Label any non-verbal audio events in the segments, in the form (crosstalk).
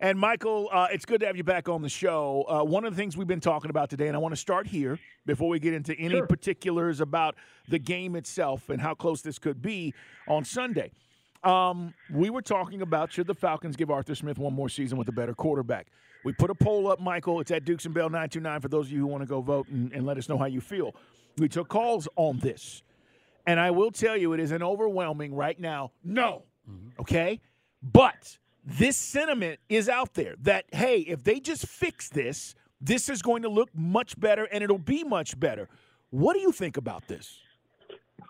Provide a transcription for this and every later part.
And Michael, uh, it's good to have you back on the show. Uh, one of the things we've been talking about today, and I want to start here before we get into any Sure. particulars about the game itself and how close this could be on Sunday. Um, we were talking about should the Falcons give Arthur Smith one more season with a better quarterback. We put a poll up, Michael. It's at Dukes and Bell 929 for those of you who want to go vote and, and let us know how you feel. We took calls on this. And I will tell you, it is an overwhelming right now no. Okay? But this sentiment is out there that, hey, if they just fix this, this is going to look much better and it'll be much better. What do you think about this?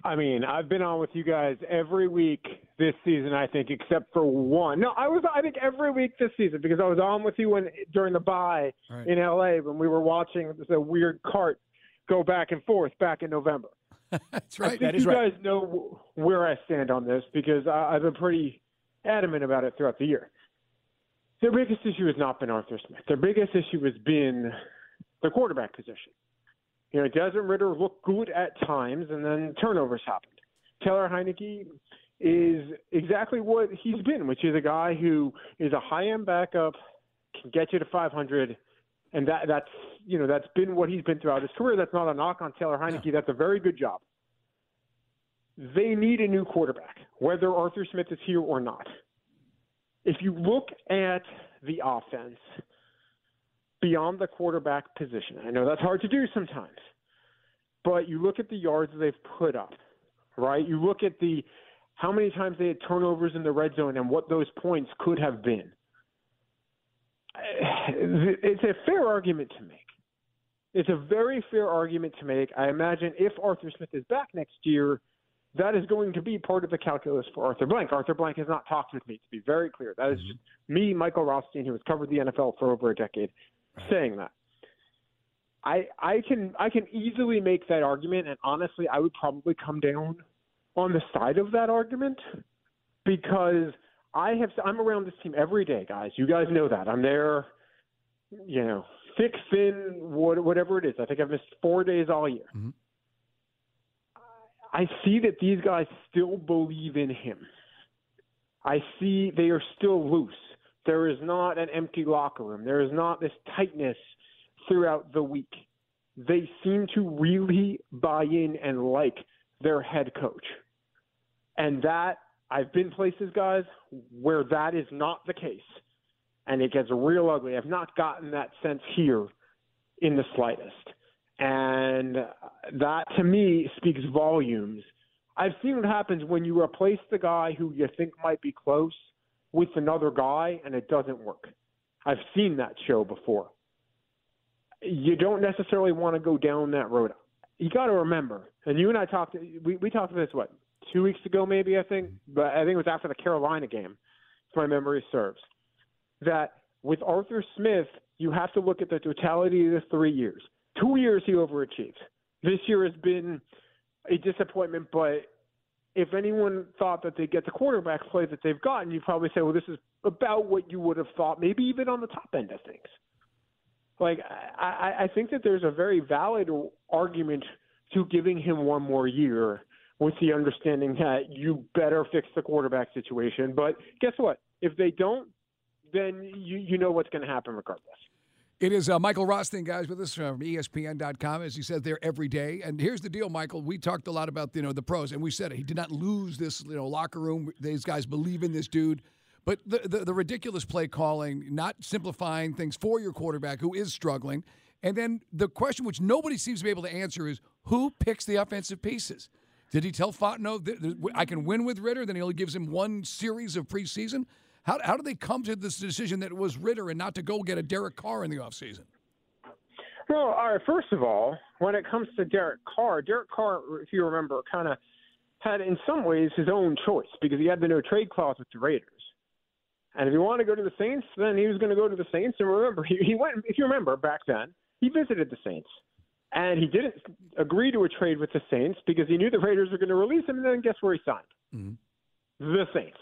I mean, I've been on with you guys every week this season, I think, except for one. No, I was, I think, every week this season because I was on with you when during the bye in LA when we were watching the uh, weird cart go back and forth back in November. (laughs) That's I right. think That is you right. guys know where I stand on this because I, I've been pretty adamant about it throughout the year. Their biggest issue has not been Arthur Smith. Their biggest issue has been the quarterback position. You know, Desmond Ridder looked good at times, and then turnovers happened. Taylor Heinicke is exactly what he's been, which is a guy who is a high-end backup, can get you to 500, and that that's you know that's been what he's been throughout his career. That's not a knock on Taylor Heinicke. That's a very good job. They need a new quarterback, whether Arthur Smith is here or not. If you look at the offense beyond the quarterback position, I know that's hard to do sometimes, but you look at the yards they've put up, right? You look at the how many times they had turnovers in the red zone and what those points could have been. (sighs) It's a fair argument to make. It's a very fair argument to make. I imagine if Arthur Smith is back next year, that is going to be part of the calculus for Arthur Blank. Arthur Blank has not talked with me, to be very clear. That is mm-hmm. just me, Michael Rothstein, who has covered the NFL for over a decade, saying that. I I can I can easily make that argument, and honestly, I would probably come down on the side of that argument because I have I'm around this team every day, guys. You guys know that I'm there. You know, thick, thin, whatever it is. I think I've missed four days all year. Mm-hmm. I see that these guys still believe in him. I see they are still loose. There is not an empty locker room. There is not this tightness throughout the week. They seem to really buy in and like their head coach. And that, I've been places, guys, where that is not the case. And it gets real ugly. I've not gotten that sense here in the slightest. And that to me speaks volumes. I've seen what happens when you replace the guy who you think might be close with another guy and it doesn't work. I've seen that show before. You don't necessarily want to go down that road. You got to remember, and you and I talked. We we talked about this what two weeks ago, maybe I think, but I think it was after the Carolina game, if my memory serves. That with Arthur Smith, you have to look at the totality of the three years. Two years he overachieved. This year has been a disappointment, but if anyone thought that they'd get the quarterback play that they've gotten, you'd probably say, well, this is about what you would have thought, maybe even on the top end of things. Like, I, I- think that there's a very valid argument to giving him one more year with the understanding that you better fix the quarterback situation. But guess what? If they don't, then you, you know what's going to happen regardless. It is uh, Michael Rothstein, guys, with us from ESPN.com, as he said there every day. And here's the deal, Michael. We talked a lot about you know the pros, and we said it. He did not lose this you know locker room. These guys believe in this dude. But the, the, the ridiculous play calling, not simplifying things for your quarterback who is struggling, and then the question which nobody seems to be able to answer is who picks the offensive pieces. Did he tell Fontenot that I can win with Ridder? Then he only gives him one series of preseason. How, how did they come to this decision that it was Ridder and not to go get a Derek Carr in the offseason? Well, all right, first of all, when it comes to Derek Carr, Derek Carr, if you remember, kind of had in some ways his own choice because he had the no trade clause with the Raiders. And if he wanted to go to the Saints, then he was going to go to the Saints. And remember, (laughs) he, he went, if you remember back then, he visited the Saints. And he didn't agree to a trade with the Saints because he knew the Raiders were going to release him. And then guess where he signed? Mm-hmm. The Saints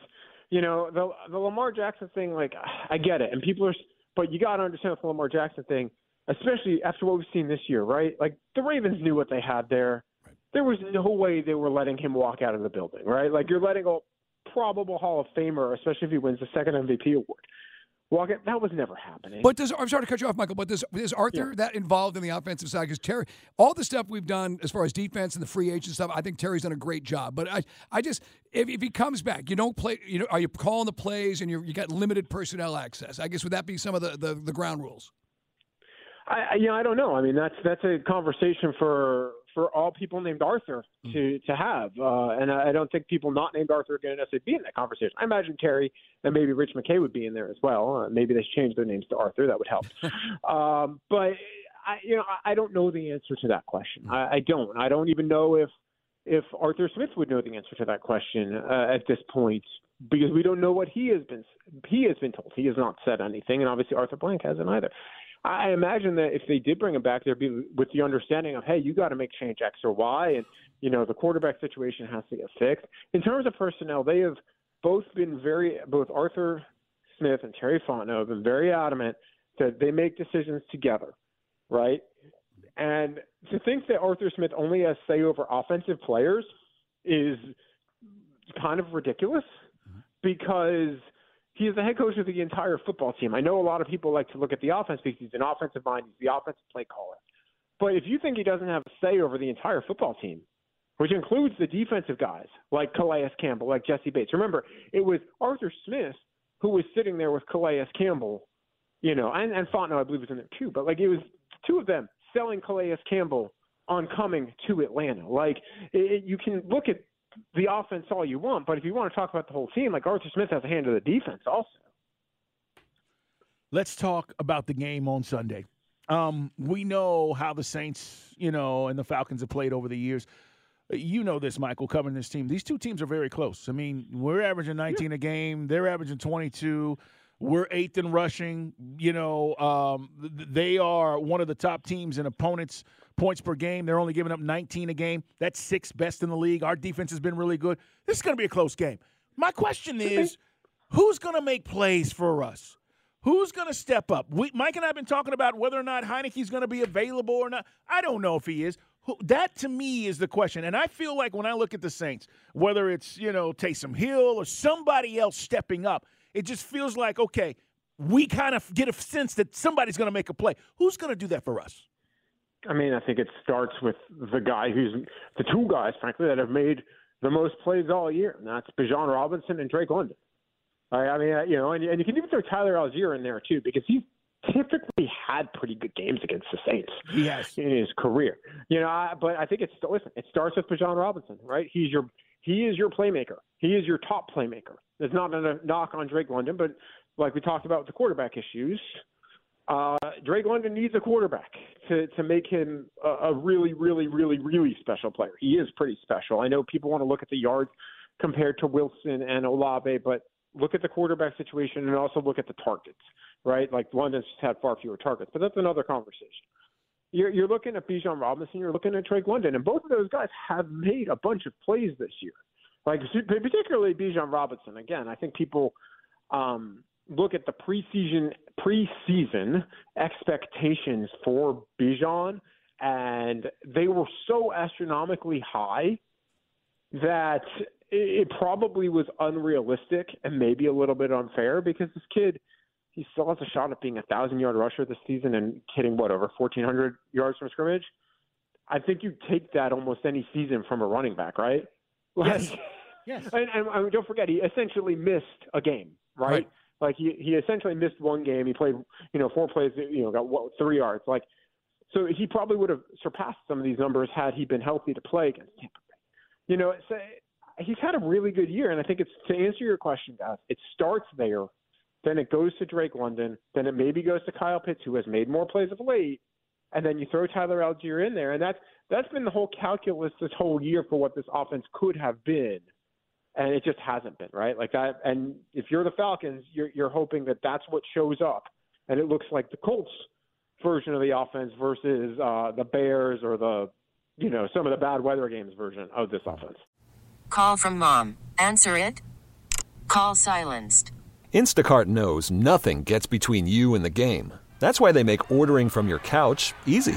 you know, the the Lamar Jackson thing, like (sighs) I get it, and people are, but you got to understand the Lamar Jackson thing, especially after what we've seen this year, right? Like the Ravens knew what they had there. There was no way they were letting him walk out of the building, right? Like you're letting a probable Hall of Famer, especially if he wins the second MVP award, It, that was never happening. But does I'm sorry to cut you off, Michael. But does is Arthur yeah. that involved in the offensive side? Because Terry, all the stuff we've done as far as defense and the free agent stuff, I think Terry's done a great job. But I, I just if, if he comes back, you don't play. You know, are you calling the plays and you you got limited personnel access? I guess would that be some of the the, the ground rules? I, you know, I don't know. I mean, that's that's a conversation for for all people named Arthur mm. to to have, uh, and I don't think people not named Arthur are going to necessarily be in that conversation. I imagine Terry and maybe Rich McKay would be in there as well. Uh, maybe they change their names to Arthur. That would help. (laughs) um, but I, you know, I, I don't know the answer to that question. Mm. I, I don't. I don't even know if if Arthur Smith would know the answer to that question uh, at this point because we don't know what he has been he has been told. He has not said anything, and obviously Arthur Blank hasn't either. I imagine that if they did bring him back, there'd be with the understanding of, hey, you got to make change X or Y, and you know the quarterback situation has to get fixed. In terms of personnel, they have both been very, both Arthur Smith and Terry Fontenot have been very adamant that they make decisions together, right? And to think that Arthur Smith only has say over offensive players is kind of ridiculous mm-hmm. because – he is the head coach of the entire football team. I know a lot of people like to look at the offense because he's an offensive mind, he's the offensive play caller. But if you think he doesn't have a say over the entire football team, which includes the defensive guys like Calais Campbell, like Jessie Bates. Remember, it was Arthur Smith who was sitting there with Calais Campbell, you know, and, and Fontenot, I believe, was in there too. But like it was two of them selling Calais Campbell on coming to Atlanta. Like it, you can look at the offense all you want, but if you want to talk about the whole team, like Arthur Smith has a hand in the defense also. Let's talk about the game on Sunday. Um, we know how the Saints, you know, and the Falcons have played over the years. You know this, Michael, covering this team. These two teams are very close. I mean, we're averaging 19 yeah. a game. They're averaging 22. We're eighth in rushing. You know, um, they are one of the top teams in opponents' points per game. They're only giving up 19 a game. That's sixth best in the league. Our defense has been really good. This is going to be a close game. My question is who's going to make plays for us? Who's going to step up? We, Mike and I have been talking about whether or not Heinicke's going to be available or not. I don't know if he is. That to me is the question. And I feel like when I look at the Saints, whether it's, you know, Taysom Hill or somebody else stepping up, it just feels like, okay, we kind of get a sense that somebody's going to make a play. Who's going to do that for us? I mean, I think it starts with the guy who's the two guys, frankly, that have made the most plays all year, and that's Bijan Robinson and Drake London. I, I mean, you know, and, and you can even throw Tyler Allgeier in there too because he's typically had pretty good games against the Saints. Yes, in his career, you know. I, but I think it's listen. It starts with Bijan Robinson, right? He's your he is your playmaker. He is your top playmaker. It's not a knock on Drake London, but like we talked about with the quarterback issues, uh, Drake London needs a quarterback to to make him a, a really, really, really, really special player. He is pretty special. I know people want to look at the yards compared to Wilson and Olave, but look at the quarterback situation and also look at the targets, right? Like London's had far fewer targets, but that's another conversation. You're, you're looking at Bijan Robinson, you're looking at Drake London, and both of those guys have made a bunch of plays this year. Like particularly Bijan Robinson. Again, I think people um, look at the preseason preseason expectations for Bijan, and they were so astronomically high that it probably was unrealistic and maybe a little bit unfair because this kid he still has a shot at being a thousand yard rusher this season and hitting what over 1,400 yards from scrimmage. I think you take that almost any season from a running back, right? Yes. Yes. And, and, and don't forget, he essentially missed a game, right? Right. Like he he essentially missed one game. He played, you know, four plays, you know, got what, three yards. Like, so he probably would have surpassed some of these numbers had he been healthy to play against Tampa Bay. You know, it's a, he's had a really good year, and I think it's to answer your question, guys. It starts there, then it goes to Drake London, then it maybe goes to Kyle Pitts, who has made more plays of late, and then you throw Tyler Allgeier in there, and that's that's been the whole calculus this whole year for what this offense could have been, and it just hasn't been right like that. And if you're the Falcons, you're you're hoping that that's what shows up, and it looks like the Colts version of the offense versus uh, the Bears or the you know some of the bad weather games version of this offense. Call from mom. Answer it. Call silenced. Instacart knows nothing gets between you and the game. That's why they make ordering from your couch easy.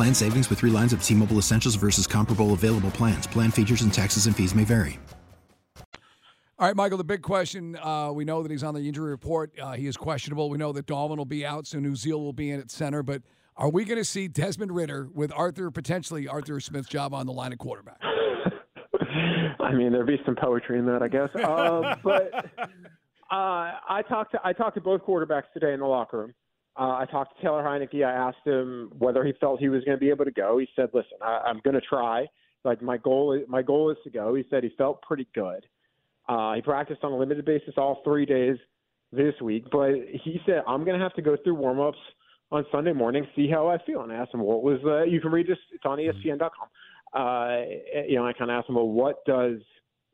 Plan savings with three lines of T Mobile Essentials versus comparable available plans. Plan features and taxes and fees may vary. All right, Michael, the big question uh, we know that he's on the injury report. Uh, he is questionable. We know that Dalman will be out, so Neuzil will be in at center. But are we going to see Desmond Ridder with Arthur, potentially Arthur Smith's job on the line of quarterback? (laughs) I mean, there'd be some poetry in that, I guess. Uh, but (laughs) uh, I talked to I talked to both quarterbacks today in the locker room. Uh, I talked to Taylor Heinicke. I asked him whether he felt he was going to be able to go. He said, "Listen, I, I'm going to try. Like my goal, is, my goal is to go." He said he felt pretty good. Uh, he practiced on a limited basis all three days this week, but he said, "I'm going to have to go through warm-ups on Sunday morning, see how I feel." And I asked him, "What was?" Uh, you can read this; it's on E ESPN.com. Uh, you know, I kind of asked him, "Well, what does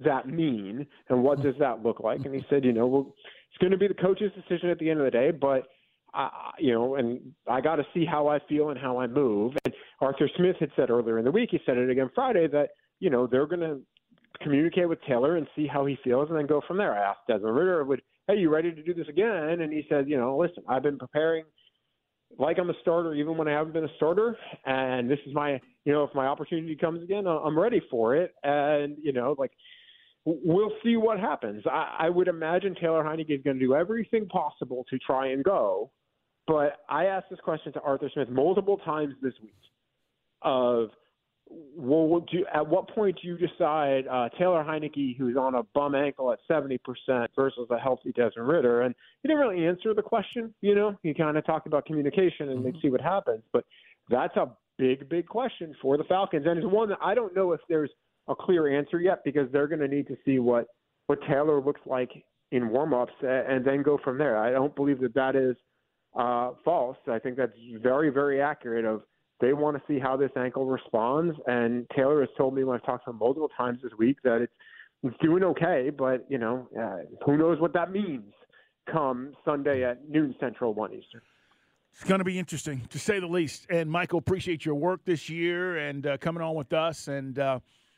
that mean, and what does that look like?" And he said, "You know, well, it's going to be the coach's decision at the end of the day, but." I, you know, and I got to see how I feel and how I move. And Arthur Smith had said earlier in the week, he said it again Friday, that you know they're going to communicate with Taylor and see how he feels, and then go from there. I asked Desmond Ridder, "Would hey, you ready to do this again?" And he said, "You know, listen, I've been preparing like I'm a starter, even when I haven't been a starter, and this is my, you know, if my opportunity comes again, I'm ready for it." And you know, like we'll see what happens. I, I would imagine Taylor Heinicke is going to do everything possible to try and go. But I asked this question to Arthur Smith multiple times this week of, well, what do at what point do you decide uh, Taylor Heinicke, who's on a bum ankle at 70% versus a healthy Desmond Ridder? And he didn't really answer the question, you know. He kind of talked about communication and they'd see what happens. But that's a big, big question for the Falcons. And it's one that I don't know if there's a clear answer yet because they're going to need to see what, what Taylor looks like in warm-ups and then go from there. I don't believe that that is – uh, false. I think that's very, very accurate. Of they want to see how this ankle responds, and Taylor has told me when I've talked to him multiple times this week that it's, it's doing okay, but you know, uh, who knows what that means come Sunday at noon Central, one Eastern. It's going to be interesting, to say the least. And Michael, appreciate your work this year and uh, coming on with us and uh,